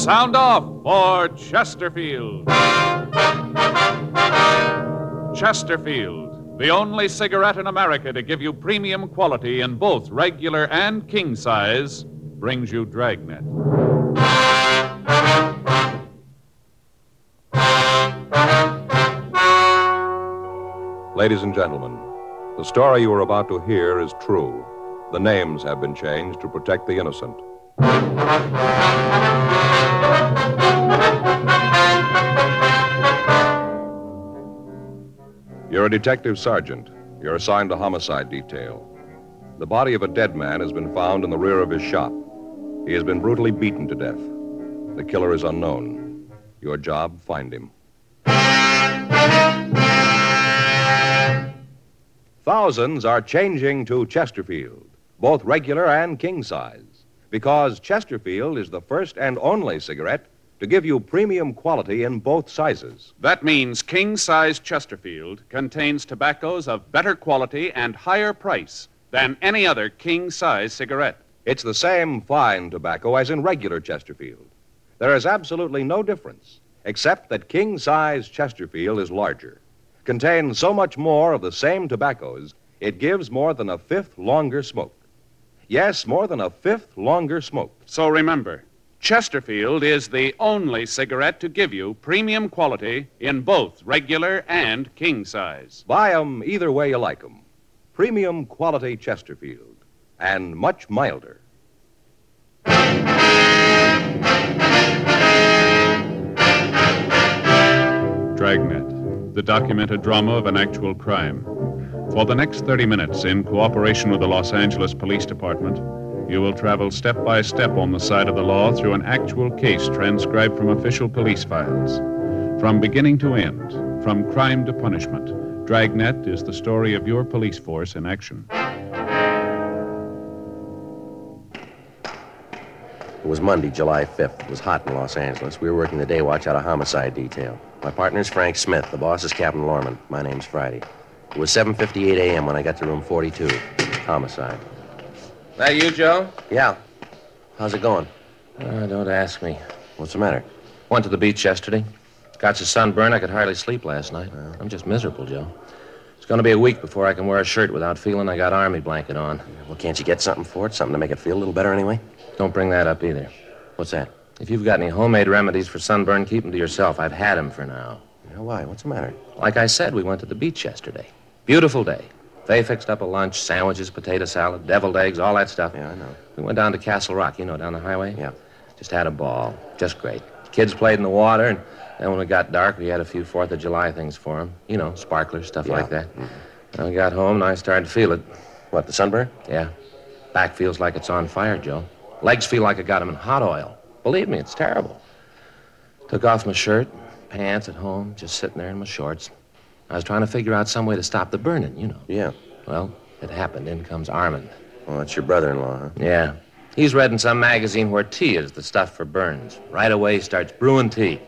Sound off for Chesterfield. Chesterfield, the only cigarette in America to give you premium quality in both regular and king size, brings you Dragnet. Ladies and gentlemen, the story you are about to hear is true. The names have been changed to protect the innocent. You're a detective sergeant. You're assigned to homicide detail. The body of a dead man has been found in the rear of his shop. He has been brutally beaten to death. The killer is unknown. Your job, find him. Thousands are changing to Chesterfield, both regular and king size, because Chesterfield is the first and only cigarette to give you premium quality in both sizes. That means king size Chesterfield contains tobaccos of better quality and higher price than any other king size cigarette. It's the same fine tobacco as in regular Chesterfield. There is absolutely no difference, except that king size Chesterfield is larger, contains so much more of the same tobaccos, it gives more than a fifth longer smoke. Yes, more than a fifth longer smoke. So remember, Chesterfield is the only cigarette to give you premium quality in both regular and king size. Buy 'em either way you like 'em. Premium quality Chesterfield, and much milder. Dragnet, the documented drama of an actual crime. For the next 30 minutes, in cooperation with the Los Angeles Police Department, you will travel step by step on the side of the law through an actual case transcribed from official police files. From beginning to end, from crime to punishment, Dragnet is the story of your police force in action. It was Monday, July 5th. It was hot in Los Angeles. We were working the day watch out of homicide detail. My partner's Frank Smith. The boss is Captain Lorman. My name's Friday. It was 7.58 a.m. when I got to room 42. Homicide. That you, Joe? Yeah. How's it going? Uh, don't ask me. What's the matter? Went to the beach yesterday. Got so sunburned I could hardly sleep last night. I'm just miserable, Joe. It's going to be a week before I can wear a shirt without feeling I got army blanket on. Well, can't you get something for it? Something to make it feel a little better anyway? Don't bring that up either. What's that? If you've got any homemade remedies for sunburn, keep them to yourself. I've had them for now. Yeah, why? What's the matter? Like I said, we went to the beach yesterday. Beautiful day. They fixed up a lunch, sandwiches, potato salad, deviled eggs, all that stuff. Yeah, I know. We went down to Castle Rock, you know, down the highway. Yeah. Just had a ball. Just great. Kids played in the water, and then when it got dark, we had a few Fourth of July things for them. You know, sparklers, stuff Yeah. like that. Mm-hmm. Then we got home, and I started to feel it. What, the sunburn? Yeah. Back feels like it's on fire, Joe. Legs feel like I got them in hot oil. Believe me, it's terrible. Took off my shirt, pants at home, just sitting there in my shorts. I was trying to figure out some way to stop the burning, you know. Yeah. Well, it happened. In comes Armand. Well, that's your brother-in-law, huh? Yeah. He's read in some magazine where tea is the stuff for burns. Right away, he starts brewing tea.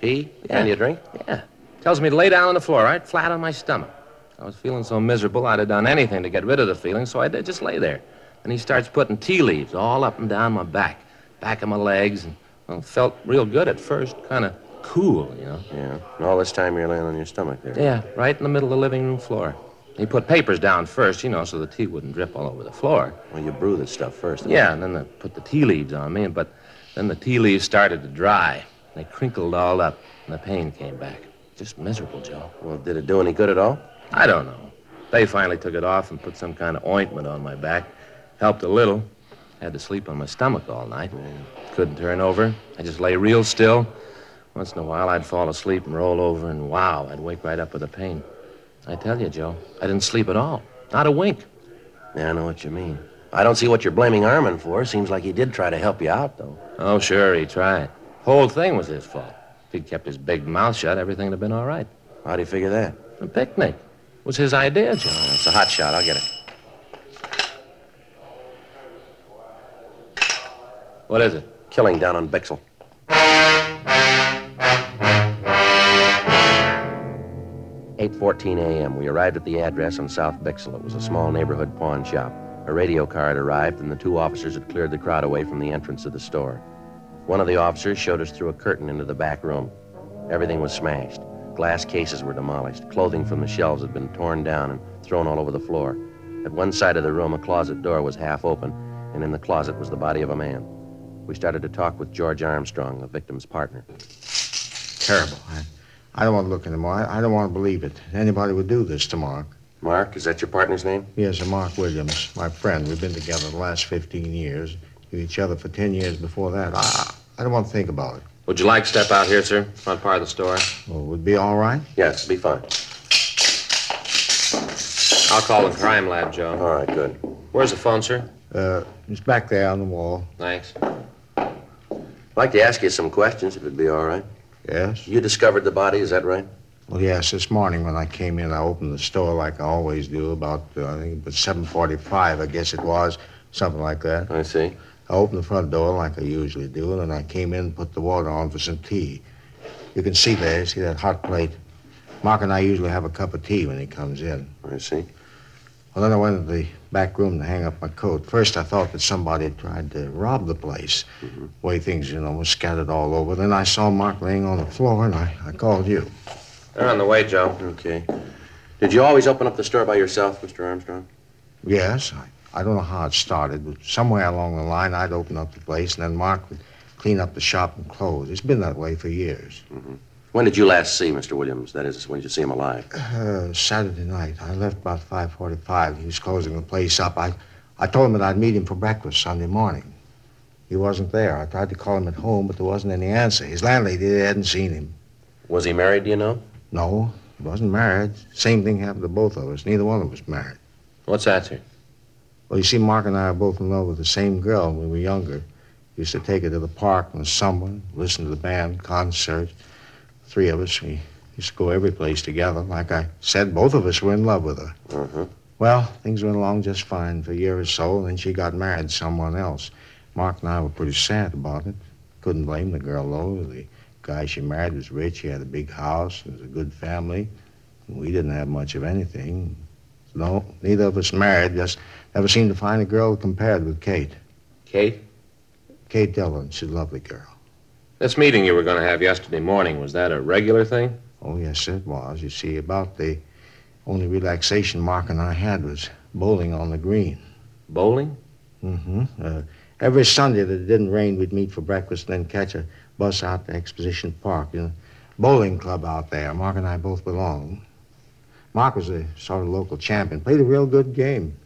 Tea? Yeah. Any you drink? Yeah. Tells me to lay down on the floor, right? Flat on my stomach. I was feeling so miserable, I'd have done anything to get rid of the feeling, so I did just lay there. And he starts putting tea leaves all up and down my back, back of my legs, and well, felt real good at first, kind of cool, you know. Yeah. And all this time you're laying on your stomach there. Yeah, right in the middle of the living room floor. He put papers down first, you know, so the tea wouldn't drip all over the floor. Well, you brew this stuff first. Yeah, and then they put the tea leaves on me, but then the tea leaves started to dry. They crinkled all up, and the pain came back. Just miserable, Joe. Well, did it do any good at all? I don't know. They finally took it off and put some kind of ointment on my back. Helped a little. Had to sleep on my stomach all night. Couldn't turn over. I just lay real still. Once in a while, I'd fall asleep and roll over, and wow, I'd wake right up with the pain. I tell you, Joe, I didn't sleep at all. Not a wink. Yeah, I know what you mean. I don't see what you're blaming Armand for. Seems like he did try to help you out, though. Oh, sure, he tried. Whole thing was his fault. If he'd kept his big mouth shut, everything'd have been all right. How do you figure that? A picnic. was his idea, Joe. It's a hot shot. I'll get it. What is it? Killing down on Bixel. Eight fourteen a.m. We arrived at the address on South Bixel. It was a small neighborhood pawn shop. A radio car had arrived, and the two officers had cleared the crowd away from the entrance of the store. One of the officers showed us through a curtain into the back room. Everything was smashed. Glass cases were demolished. Clothing from the shelves had been torn down and thrown all over the floor. At one side of the room, a closet door was half open, and in the closet was the body of a man. We started to talk with George Armstrong, the victim's partner. Terrible. I, I don't want to look anymore. I, I don't want to believe it. Anybody would do this to Mark. Mark, is that your partner's name? Yes, Mark Williams, my friend. We've been together the last 15 years. Knew each other for 10 years before that. I, I don't want to think about it. Would you like to step out here, sir? Front part of the store. Well, would be all right? Yes, be fine. I'll call the crime lab, Joe. All right, good. Where's the phone, sir? Uh, it's back there on the wall. Thanks. I'd like to ask you some questions, if it'd be all right. Yes? You discovered the body, is that right? Well, yes. This morning when I came in, I opened the store like I always do, about, uh, I think, about 7.45, I guess it was, something like that. I see. I opened the front door like I usually do, and then I came in and put the water on for some tea. You can see there, see that hot plate? Mark and I usually have a cup of tea when he comes in. I see. Well, then I went to the back room to hang up my coat. First, I thought that somebody had tried to rob the place. Mm-hmm. Way things, you know, were scattered all over. Then I saw Mark laying on the floor, and I, I called you. They're on the way, Joe. Okay. Did you always open up the store by yourself, Mr. Armstrong? Yes, I, I don't know how it started, but somewhere along the line, I'd open up the place, and then Mark would clean up the shop and close. It's been that way for years. When did you last see Mr. Williams? That is, when did you see him alive? Uh, Saturday night. I left about 5.45. He was closing the place up. I, I told him that I'd meet him for breakfast Sunday morning. He wasn't there. I tried to call him at home, but there wasn't any answer. His landlady hadn't seen him. Was he married, do you know? No, he wasn't married. Same thing happened to both of us. Neither one of us married. What's that, sir? Well, you see, Mark and I are both in love with the same girl when we were younger. We Used to take her to the park in the summer, listen to the band, concerts. Three of us, we used to go every place together. Like I said, both of us were in love with her. Uh-huh. Well, things went along just fine for a year or so, and then she got married to someone else. Mark and I were pretty sad about it. Couldn't blame the girl, though. The guy she married was rich. He had a big house. It was a good family. We didn't have much of anything. No, neither of us married. Just never seemed to find a girl compared with Kate. Kate? Kate Dillon. She's a lovely girl. This meeting you were going to have yesterday morning, was that a regular thing? Oh, yes, it was. You see, about the only relaxation Mark and I had was bowling on the green. Bowling? Mm-hmm. Uh, every Sunday that it didn't rain, we'd meet for breakfast and then catch a bus out to Exposition Park. You know, bowling club out there. Mark and I both belonged. Mark was a sort of local champion. Played a real good game.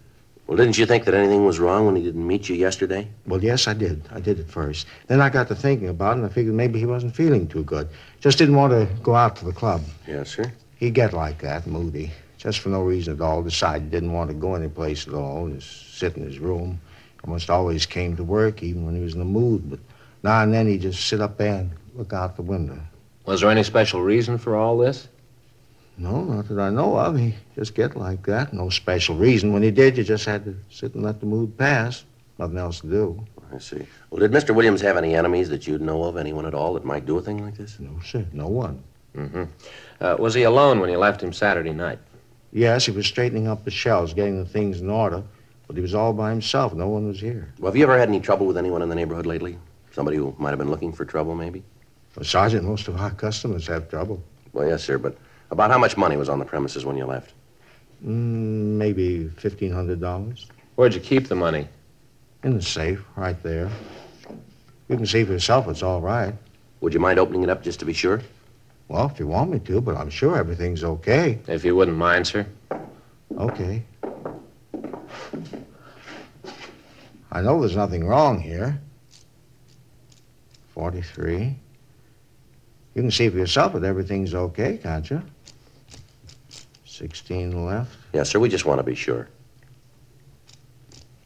Well, didn't you think that anything was wrong when he didn't meet you yesterday? Well, yes, I did. I did at first. Then I got to thinking about it, and I figured maybe he wasn't feeling too good. Just didn't want to go out to the club. Yes, sir. He'd get like that, moody. Just for no reason at all, decided he didn't want to go anyplace at all, just sit in his room. Almost always came to work, even when he was in the mood. But now and then he'd just sit up there and look out the window. Was there any special reason for all this? No, not that I know of. He just get like that. No special reason. When he did, you just had to sit and let the mood pass. Nothing else to do. I see. Well, did Mr. Williams have any enemies that you'd know of? Anyone at all that might do a thing like this? No, sir. No one. Mm-hmm. Uh, was he alone when you left him Saturday night? Yes, he was straightening up the shelves, getting the things in order. But he was all by himself. No one was here. Well, have you ever had any trouble with anyone in the neighborhood lately? Somebody who might have been looking for trouble, maybe? Well, Sergeant, most of our customers have trouble. Well, yes, sir, but about how much money was on the premises when you left? Mm, maybe $1,500. Where'd you keep the money? In the safe, right there. You can see for yourself it's all right. Would you mind opening it up just to be sure? Well, if you want me to, but I'm sure everything's okay. If you wouldn't mind, sir. Okay. I know there's nothing wrong here. 43. You can see for yourself that everything's okay, can't you? 16 left, Yes, sir. We just want to be sure.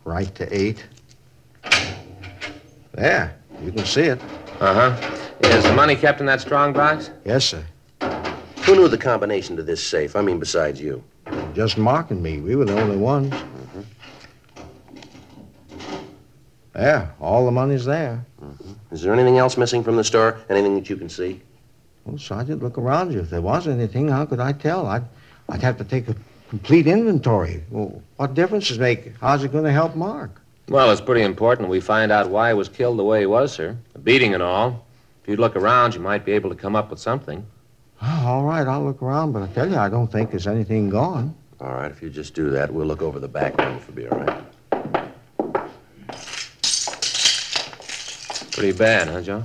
right to 8. There, you can see it. Uh huh. Is the money kept in that strong box? Yes, sir. Who knew the combination to this safe? I mean, besides you. Just Mark and me. We were the only ones. There, all the money's there. Is there anything else missing from the store? Anything that you can see? Well, Sergeant, look around you. If there was anything, how could I tell? I'd, I'd have to take a complete inventory. Well, what difference does it make? How's it going to help Mark? Well, it's pretty important we find out why he was killed the way he was, sir. A beating and all. If you'd look around, you might be able to come up with something. Oh, all right, I'll look around, but I tell you, I don't think there's anything gone. All right, if you just do that, we'll look over the back room for it'll be all right. Pretty bad, huh, Joe?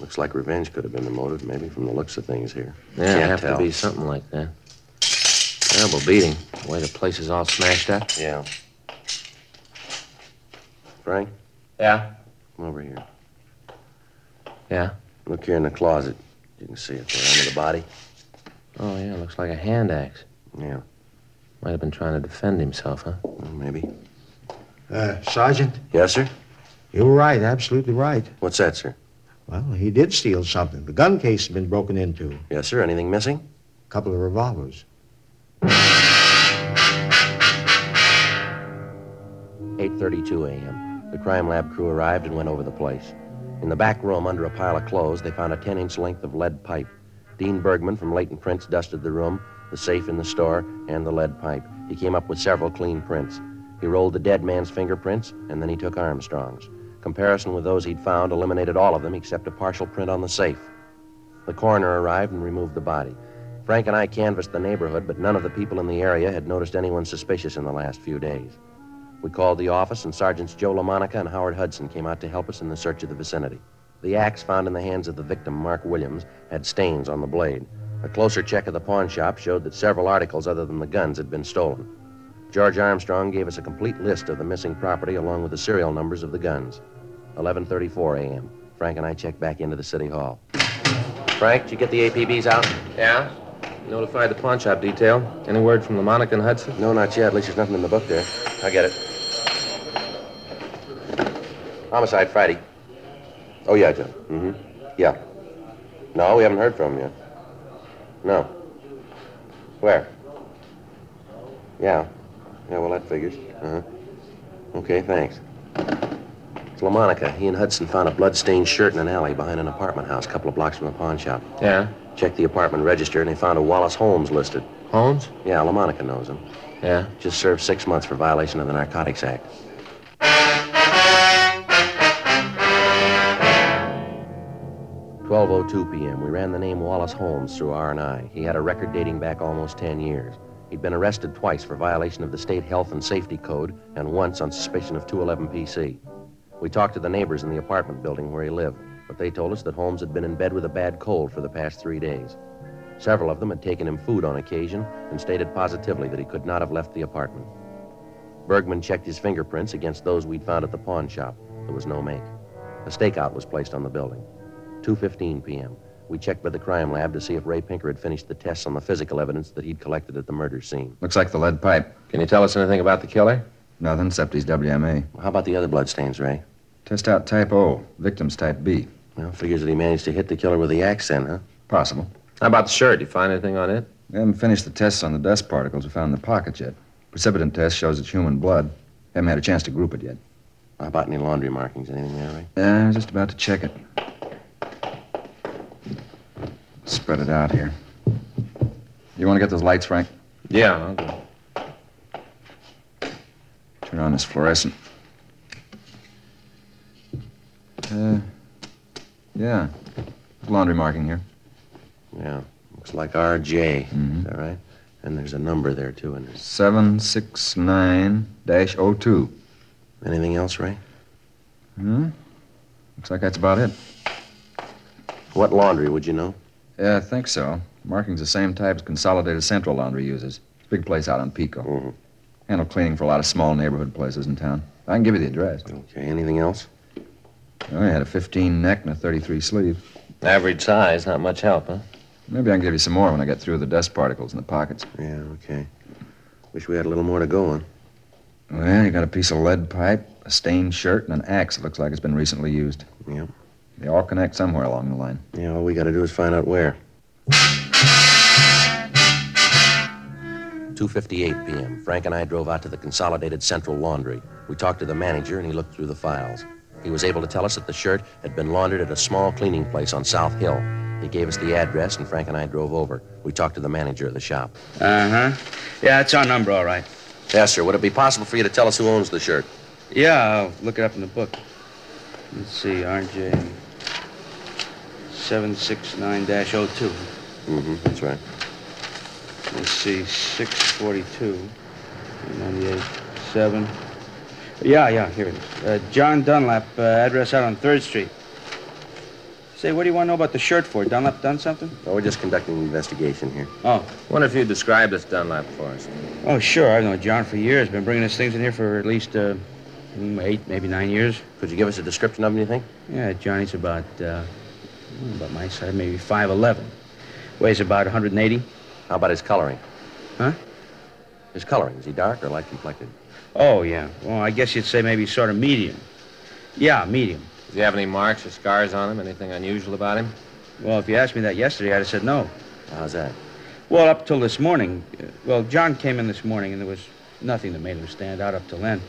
Looks like revenge could have been the motive, maybe from the looks of things here. Yeah, Can't it'd have tell. to be something like that. Terrible beating. The way the place is all smashed up. Yeah. Frank, Yeah? come over here. Yeah? Look here in the closet. You can see it there under the body. Oh, yeah, looks like a hand axe. Yeah, Might have been trying to defend himself, huh? well, maybe. Uh, Sergeant, Yes, sir? you were right, absolutely right. What's that, sir? Well, he did steal something. The gun case has been broken into. Yes, sir. Anything missing? A couple of revolvers. Eight thirty-two a.m. The crime lab crew arrived and went over the place. In the back room, under a pile of clothes, they found a ten-inch length of lead pipe. Dean Bergman from Latent Prints dusted the room, the safe in the store, and the lead pipe. He came up with several clean prints. He rolled the dead man's fingerprints, and then he took Armstrong's. Comparison with those he'd found eliminated all of them except a partial print on the safe. The coroner arrived and removed the body. Frank and I canvassed the neighborhood, but none of the people in the area had noticed anyone suspicious in the last few days. We called the office, and Sergeants Joe LaMonica and Howard Hudson came out to help us in the search of the vicinity. The axe found in the hands of the victim, Mark Williams, had stains on the blade. A closer check of the pawn shop showed that several articles other than the guns had been stolen. George Armstrong gave us a complete list of the missing property along with the serial numbers of the guns. 11:34 a.m. Frank and I checked back into the city hall. Frank, did you get the APBs out? Yeah? Notified the pawn shop detail. Any word from LaMonica and Hudson? No, not yet. At least there's nothing in the book there. I get it. Homicide Friday. Oh, yeah, John. Mm-hmm. Yeah. No, we haven't heard from him yet. No. Where? Yeah. Yeah, well, that figures. Uh-huh. Okay, thanks. It's LaMonica. He and Hudson found a blood-stained shirt in an alley behind an apartment house a couple of blocks from the pawn shop. Yeah? Checked the apartment register, and they found a Wallace Holmes listed. Holmes? Yeah, LaMonica knows him. Yeah? Just served six months for violation of the Narcotics Act. Twelve oh two p.m. We ran the name Wallace Holmes through R&I. He had a record dating back almost ten years. He'd been arrested twice for violation of the state health and safety code, and once on suspicion of 211 PC. We talked to the neighbors in the apartment building where he lived, but they told us that Holmes had been in bed with a bad cold for the past three days. Several of them had taken him food on occasion and stated positively that he could not have left the apartment. Bergman checked his fingerprints against those we'd found at the pawn shop. There was no make. A stakeout was placed on the building. 2:15 p.m. We checked by the crime lab to see if Ray Pinker had finished the tests on the physical evidence that he'd collected at the murder scene. Looks like the lead pipe. Can you tell us anything about the killer? Nothing except he's WMA. How about the other bloodstains, Ray? Test out type O. Victim's type B. Well, figures that he managed to hit the killer with the axe then, huh? Possible. How about the shirt? You find anything on it? We haven't finished the tests on the dust particles we found in the pocket yet. Precipitin test shows it's human blood. Haven't had a chance to group it yet. How about any laundry markings? Anything there, Ray? Yeah, I was just about to check it. Spread it out here. You want to get those lights, Frank? Yeah, I'll go. Turn on this fluorescent. Uh, yeah. Laundry marking here. Yeah. Looks like R.J. Mhm. Is that right? And there's a number there, too, and there's 769 02. anything else, Ray? Hmm? Looks like that's about it. What laundry would you know? Yeah, I think so. Marking's the same type as Consolidated Central Laundry uses. It's a big place out on Pico. Mhm. Handle cleaning for a lot of small neighborhood places in town. I can give you the address. Okay, anything else? Oh, he had a 15 neck and a 33 sleeve. Average size, not much help, huh? Maybe I can give you some more when I get through with the dust particles in the pockets. Yeah, okay. Wish we had a little more to go on. Well, you got a piece of lead pipe, a stained shirt, and an axe that looks like it's been recently used. Yep. They all connect somewhere along the line. Yeah, all we got to do is find out where. 2:58 p.m. Frank and I drove out to the Consolidated Central Laundry. We talked to the manager, and he looked through the files. He was able to tell us that the shirt had been laundered at a small cleaning place on South Hill. He gave us the address, and Frank and I drove over. We talked to the manager of the shop. Uh huh. Yeah, it's our number, all right. Yes, sir. Would it be possible for you to tell us who owns the shirt? Yeah, I'll look it up in the book. Let's see, RJ 769 02. Mm-hmm. That's right. Let's see, 642. 98. 7. Yeah, yeah, here it is. Uh, John Dunlap, uh, address out on 3rd Street. Say, what do you want to know about the shirt for? Dunlap done something? Oh, we're just conducting an investigation here. Oh. Wonder if you'd describe this Dunlap for us. Oh, sure. I've known John for years. Been bringing his things in here for at least uh, mm, eight, maybe nine years. Could you give us a description of him, you think? Yeah, Johnny's about, uh, hmm, about my size, maybe 5'11. Weighs about 180. How about his coloring? Huh? His coloring. Is he dark or light complected? Oh, yeah. Well, I guess you'd say maybe sort of medium. Yeah, medium. Does he have any marks or scars on him? Anything unusual about him? Well, if you asked me that yesterday, I'd have said no. How's that? Well, up till this morning. uh, Well, John came in this morning, and there was nothing that made him stand out up till then.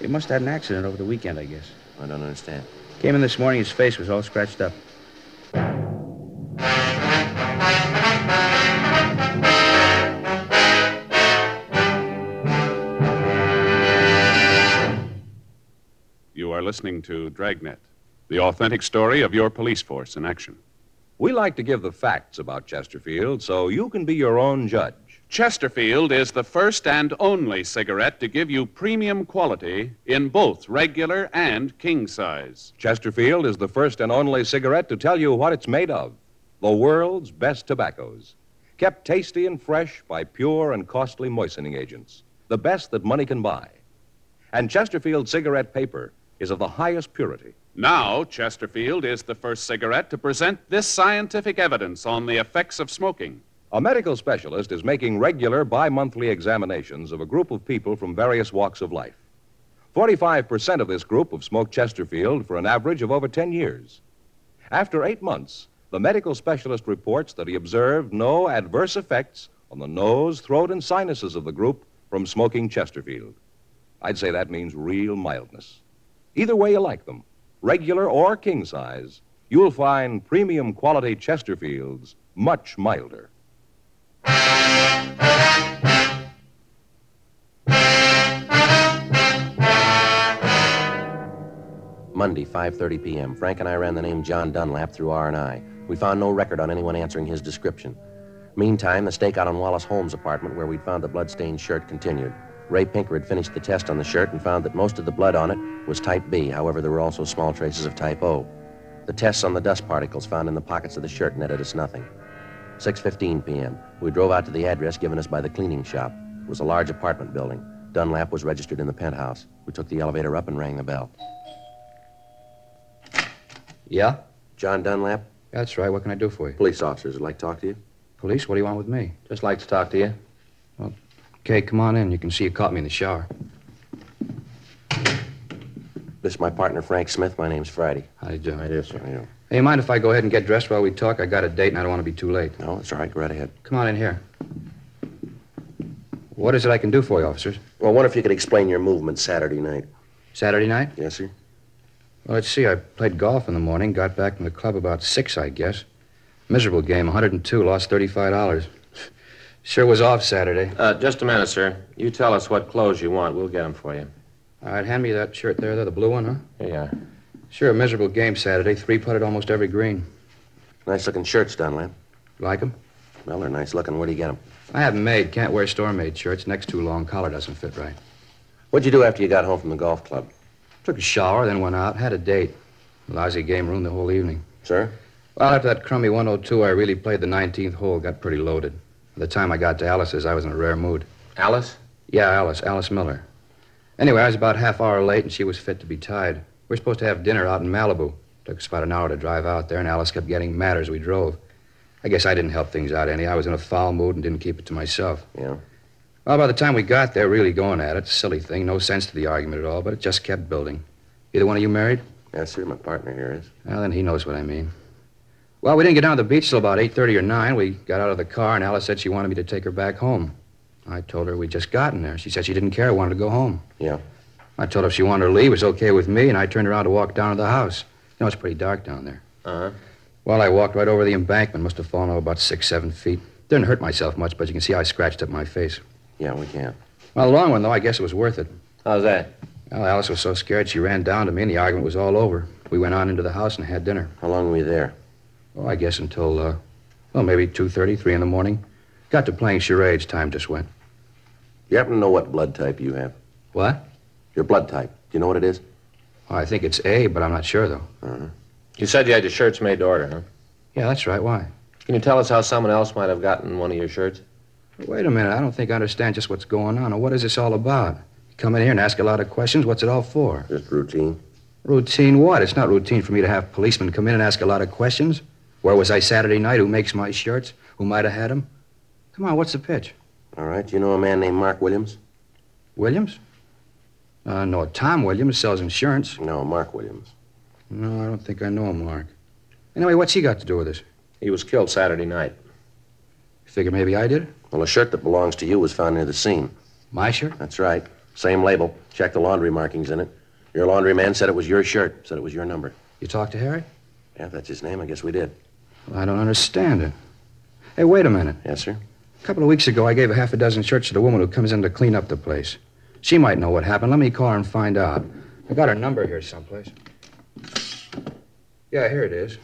He must have had an accident over the weekend, I guess. I don't understand. Came in this morning, his face was all scratched up. Listening to Dragnet, the authentic story of your police force in action. We like to give the facts about Chesterfield so you can be your own judge. Chesterfield is the first and only cigarette to give you premium quality in both regular and king size. Chesterfield is the first and only cigarette to tell you what it's made of the world's best tobaccos, kept tasty and fresh by pure and costly moistening agents, the best that money can buy. And Chesterfield cigarette paper is of the highest purity. Now, Chesterfield is the first cigarette to present this scientific evidence on the effects of smoking. A medical specialist is making regular bi monthly examinations of a group of people from various walks of life. 45% of this group have smoked Chesterfield for an average of over 10 years. After eight months, the medical specialist reports that he observed no adverse effects on the nose, throat, and sinuses of the group from smoking Chesterfield. I'd say that means real mildness. Either way you like them, regular or king size, you'll find premium quality Chesterfields much milder. Monday, 5:30 p.m. Frank and I ran the name John Dunlap through R&I. We found no record on anyone answering his description. Meantime, the stakeout on Wallace Holmes' apartment where we'd found the bloodstained shirt continued. Ray Pinker had finished the test on the shirt and found that most of the blood on it was type B. However, there were also small traces of type O. The tests on the dust particles found in the pockets of the shirt netted us nothing. 6:15 p.m. We drove out to the address given us by the cleaning shop. It was a large apartment building. Dunlap was registered in the penthouse. We took the elevator up and rang the bell. Yeah? John Dunlap, That's right. What can I do for you? police officers would like to talk to you. Police? What do you want with me? Just like to talk to you. Okay, come on in. You can see you caught me in the shower. This is my partner, Frank Smith. My name's Friday. How do you do? Right here, sir. Yeah. Hey, you mind if I go ahead and get dressed while we talk? I got a date and I don't want to be too late. No, it's all right. Go right ahead. Come on in here. What is it I can do for you, officers? Well, I wonder if you could explain your movement Saturday night. Saturday night? Yes, sir? Well, let's see. I played golf in the morning, got back from the club about 6, I guess. Miserable game, 102, lost $35. Sure was off Saturday. Uh, just a minute, sir. You tell us what clothes you want. We'll get them for you. All right, hand me that shirt there, there, the blue one, huh? Here you are. Sure, a miserable game Saturday. Three putted almost every green. Nice looking shirts, Dunlap. Like 'em? Well, they're nice looking. Where do you get them? I have 'em made. Can't wear store-made shirts. Neck's too long. Collar doesn't fit right. What'd you do after you got home from the golf club? Took a shower, then went out. Had a date. Lousy game ruined the whole evening. Sir? Well, after that crummy 102, I really played the 19th hole. Got pretty loaded. By the time I got to Alice's, I was in a rare mood. Alice? Yeah, Alice. Alice Miller. Anyway, I was about half hour late, and she was fit to be tied. We were supposed to have dinner out in Malibu. Took us about an hour to drive out there, and Alice kept getting mad as we drove. I guess I didn't help things out any. I was in a foul mood and didn't keep it to myself. Yeah. Well, by the time we got there, really going at it, silly thing, no sense to the argument at all, but it just kept building. Either one of you married? Yes, sir. My partner here is. Well, then he knows what I mean. Well, we didn't get down to the beach till about 8.30 or 9. We got out of the car, and Alice said she wanted me to take her back home. I told her we'd just gotten there. She said she didn't care, wanted to go home. Yeah. I told her if she wanted to leave, it was okay with me, and I turned around to walk down to the house. You know, it's pretty dark down there. Uh-huh. Well, I walked right over the embankment. Must have fallen over about six, seven feet. Didn't hurt myself much, but you can see I scratched up my face. Yeah, we can. Well, the long one, though, I guess it was worth it. How's that? Well, Alice was so scared she ran down to me, and the argument was all over. We went on into the house and had dinner. How long were you there? Oh, I guess until, uh, well, maybe 2.30, 3 in the morning. Got to playing charades. Time just went. You happen to know what blood type you have? What? Your blood type. Do you know what it is? Oh, I think it's A, but I'm not sure, though. Uh-huh. You said you had your shirts made to order, huh? Yeah, that's right. Why? Can you tell us how someone else might have gotten one of your shirts? Wait a minute. I don't think I understand just what's going on. Or what is this all about? You come in here and ask a lot of questions. What's it all for? Just routine. Routine what? It's not routine for me to have policemen come in and ask a lot of questions. Where was I Saturday night? Who makes my shirts? Who might have had them? Come on, what's the pitch? All right. Do you know a man named Mark Williams? Williams? Uh, no, Tom Williams sells insurance. No, Mark Williams. No, I don't think I know him, Mark. Anyway, what's he got to do with this? He was killed Saturday night. You figure maybe I did it? Well, a shirt that belongs to you was found near the scene. My shirt? That's right. Same label. Check the laundry markings in it. Your laundryman said it was your shirt, said it was your number. You talked to Harry? Yeah, that's his name. I guess we did. Well, I don't understand it. Hey, wait a minute. Yes, sir? A couple of weeks ago, I gave a half a dozen shirts to the woman who comes in to clean up the place. She might know what happened. Let me call her and find out. I got her number here someplace. Yeah, here it is.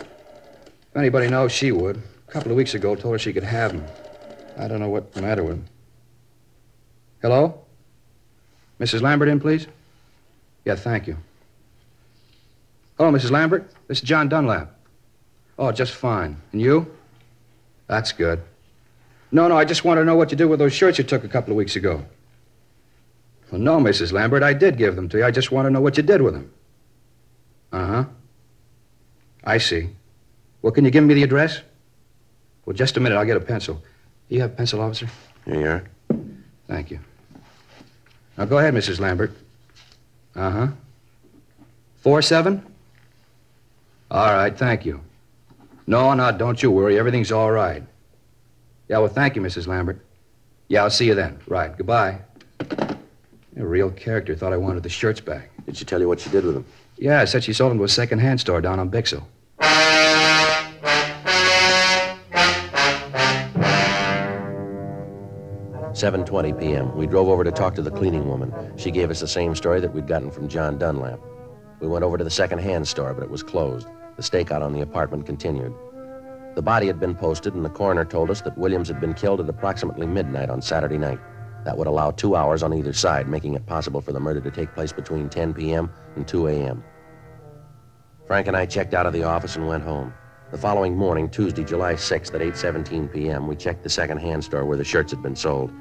If anybody knows, she would. A couple of weeks ago, told her she could have them. I don't know what's the matter with them. Hello? Mrs. Lambert in, please? Yeah, thank you. Hello, Mrs. Lambert. This is John Dunlap. Oh, just fine. And you? That's good. No, no, I just want to know what you did with those shirts you took a couple of weeks ago. Well, no, Mrs. Lambert, I did give them to you. I just want to know what you did with them. Uh huh. I see. Well, can you give me the address? Well, just a minute. I'll get a pencil. You have a pencil, officer? Here you are. Thank you. Now go ahead, Mrs. Lambert. Uh huh. Four seven? All right, thank you. No, no, don't you worry. Everything's all right. Yeah, well, thank you, Mrs. Lambert. Yeah, I'll see you then. Right, goodbye. A real character thought I wanted the shirts back. Did she tell you what she did with them? Yeah, I said she sold them to a second-hand store down on Bixel. 7:20 p.m. We drove over to talk to the cleaning woman. She gave us the same story that we'd gotten from John Dunlap. We went over to the second-hand store, but it was closed. The stakeout on the apartment continued. The body had been posted, and the coroner told us that Williams had been killed at approximately midnight on Saturday night. That would allow two hours on either side, making it possible for the murder to take place between 10 p.m. and 2 a.m. Frank and I checked out of the office and went home. The following morning, Tuesday, July 6th at 8:17 p.m., we checked the second-hand store where the shirts had been sold.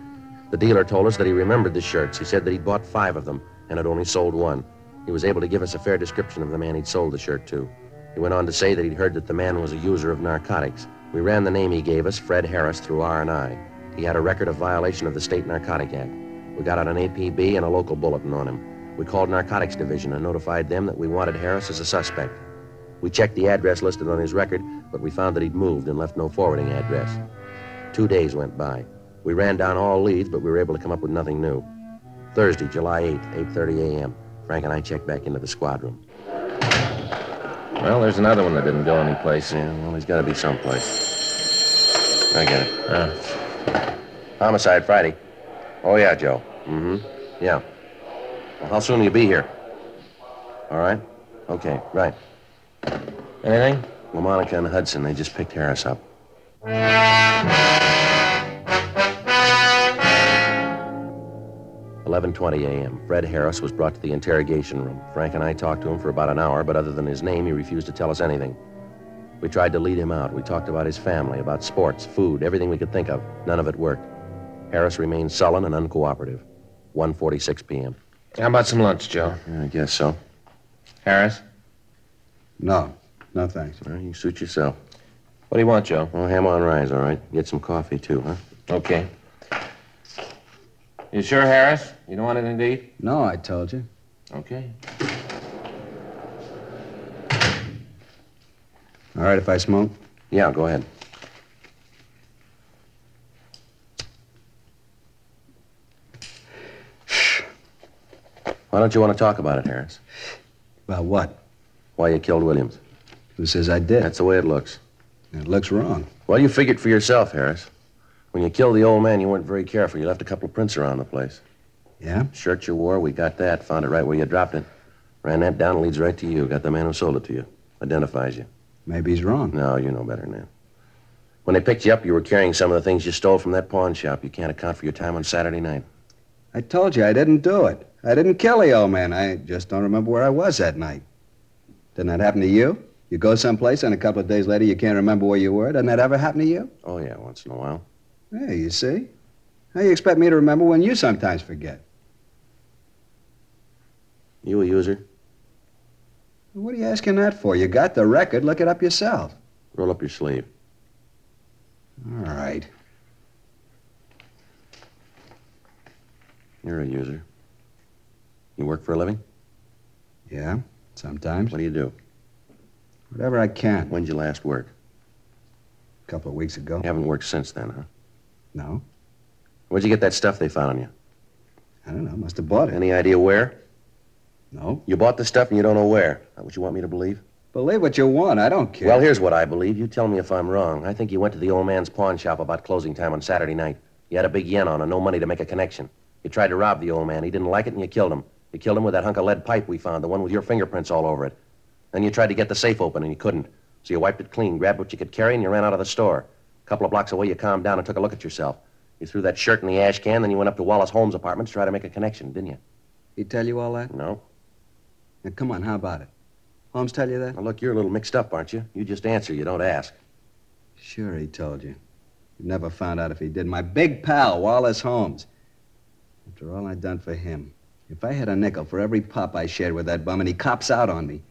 The dealer told us that he remembered the shirts. He said that he'd bought five of them and had only sold one. He was able to give us a fair description of the man he'd sold the shirt to. He went on to say that he'd heard that the man was a user of narcotics. We ran the name he gave us, Fred Harris, through R&I. He had a record of violation of the State Narcotic Act. We got out an APB and a local bulletin on him. We called Narcotics Division and notified them that we wanted Harris as a suspect. We checked the address listed on his record, but we found that he'd moved and left no forwarding address. Two days went by. We ran down all leads, but we were able to come up with nothing new. Thursday, July 8th, 8.30 a.m., Frank and I checked back into the squad room. Well, there's another one that didn't go anyplace. Yeah, well, he's got to be someplace. I get it. Uh, Homicide Friday. Oh, yeah, Joe. Mm-hmm. Yeah. Well, how soon will you be here? All right. Okay, right. anything? LaMonica and Hudson, they just picked Harris up. Eleven twenty a.m. Fred Harris was brought to the interrogation room. Frank and I talked to him for about an hour, but other than his name, he refused to tell us anything. We tried to lead him out. We talked about his family, about sports, food, everything we could think of. None of it worked. Harris remained sullen and uncooperative. 1.46 p.m. How about some lunch, Joe? I guess so. Harris? No. No, thanks. Well, you suit yourself. What do you want, Joe? Well, ham on rise, all right. Get some coffee, too, huh? Okay. You sure, Harris? You don't want anything to eat? No, I told you. Okay. All right if I smoke? Yeah, go ahead. Why don't you want to talk about it, Harris? About what? Why you killed Williams? Who says I did? That's the way it looks. It looks wrong. Well, you figured for yourself, Harris. When you killed the old man, you weren't very careful. You left a couple of prints around the place. Yeah? Shirt you wore, we got that. Found it right where you dropped it. Ran that down, leads right to you. Got the man who sold it to you. Identifies you. Maybe he's wrong. No, you know better than that. When they picked you up, you were carrying some of the things you stole from that pawn shop. You can't account for your time on Saturday night. I told you I didn't do it. I didn't kill the old man. I just don't remember where I was that night. Didn't that happen to you? You go someplace and a couple of days later you can't remember where you were. Doesn't that ever happen to you? Oh, yeah, once in a while. Yeah, you see? How you expect me to remember when you sometimes forget? You a user? What are you asking that for? You got the record. Look it up yourself. Roll up your sleeve. All right. You're a user. You work for a living? Yeah, sometimes. What do you do? Whatever I can. When'd you last work? A couple of weeks ago. You haven't worked since then, huh? No. Where'd you get that stuff they found on you? I don't know. Must have bought it. Any idea where? No. You bought the stuff and you don't know where. That what you want me to believe? Believe what you want. I don't care. Well, here's what I believe. You tell me if I'm wrong. I think you went to the old man's pawn shop about closing time on Saturday night. You had a big yen on and no money to make a connection. You tried to rob the old man. He didn't like it and you killed him. You killed him with that hunk of lead pipe we found, the one with your fingerprints all over it. Then you tried to get the safe open and you couldn't. So you wiped it clean, grabbed what you could carry, and you ran out of the store. A couple of blocks away, you calmed down and took a look at yourself. You threw that shirt in the ash can, then you went up to Wallace Holmes' apartment to try to make a connection, didn't you? He tell you all that? No. Now, come on, how about it? Holmes tell you that? Now, look, you're a little mixed up, aren't you? You just answer, you don't ask. Sure, he told you. You never found out if he did. My big pal, Wallace Holmes. After all I'd done for him. If I had a nickel for every pop I shared with that bum and he cops out on me,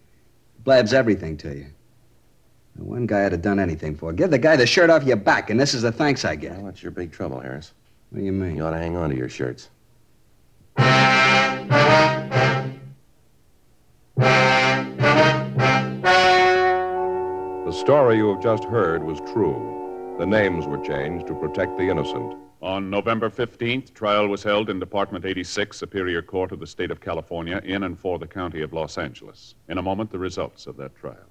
blabs everything to you. Now, one guy I'd have done anything for. Give the guy the shirt off your back, and this is the thanks I get. Well, that's your big trouble, Harris. What do you mean? You ought to hang on to your shirts. The story you have just heard was true. The names were changed to protect the innocent. On November 15th, trial was held in Department 86, Superior Court of the State of California, in and for the County of Los Angeles. In a moment, the results of that trial.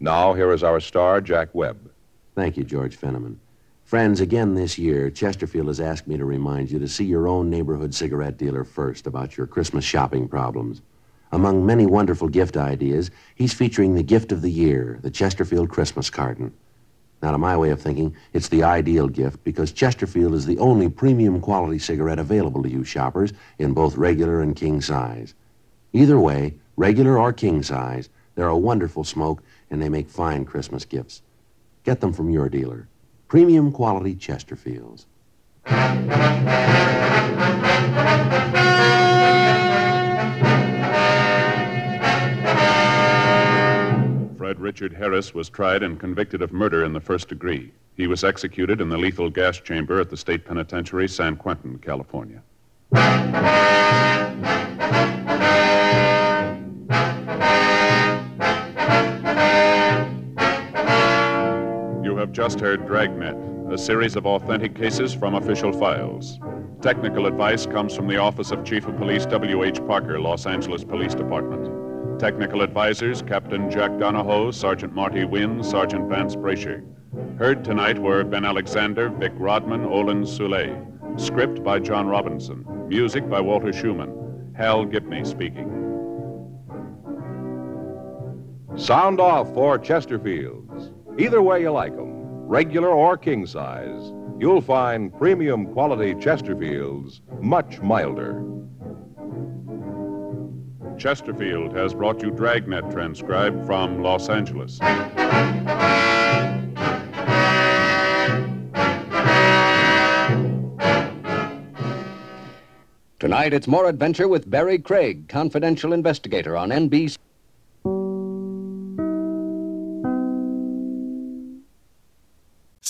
Now, here is our star, Jack Webb. Thank you, George Fenneman. Friends, again this year, Chesterfield has asked me to remind you to see your own neighborhood cigarette dealer first about your Christmas shopping problems. Among many wonderful gift ideas, he's featuring the gift of the year, the Chesterfield Christmas carton. Now, to my way of thinking, it's the ideal gift because Chesterfield is the only premium quality cigarette available to you shoppers in both regular and king size. Either way, regular or king size, they're a wonderful smoke and they make fine Christmas gifts. Get them from your dealer. Premium quality Chesterfields. Fred Richard Harris was tried and convicted of murder in the first degree. He was executed in the lethal gas chamber at the state penitentiary, San Quentin, California. Just heard Dragnet, a series of authentic cases from official files. Technical advice comes from the Office of Chief of Police W.H. Parker, Los Angeles Police Department. Technical advisors Captain Jack Donahoe, Sergeant Marty Wynn, Sergeant Vance Brasher. Heard tonight were Ben Alexander, Vic Rodman, Olin Soule. Script by John Robinson. Music by Walter Schumann. Hal Gibney speaking. Sound off for Chesterfields. Either way you like 'em, regular or king size, you'll find premium quality Chesterfields much milder. Chesterfield has brought you Dragnet transcribed from Los Angeles. Tonight, it's more adventure with Barry Craig, confidential investigator on NBC.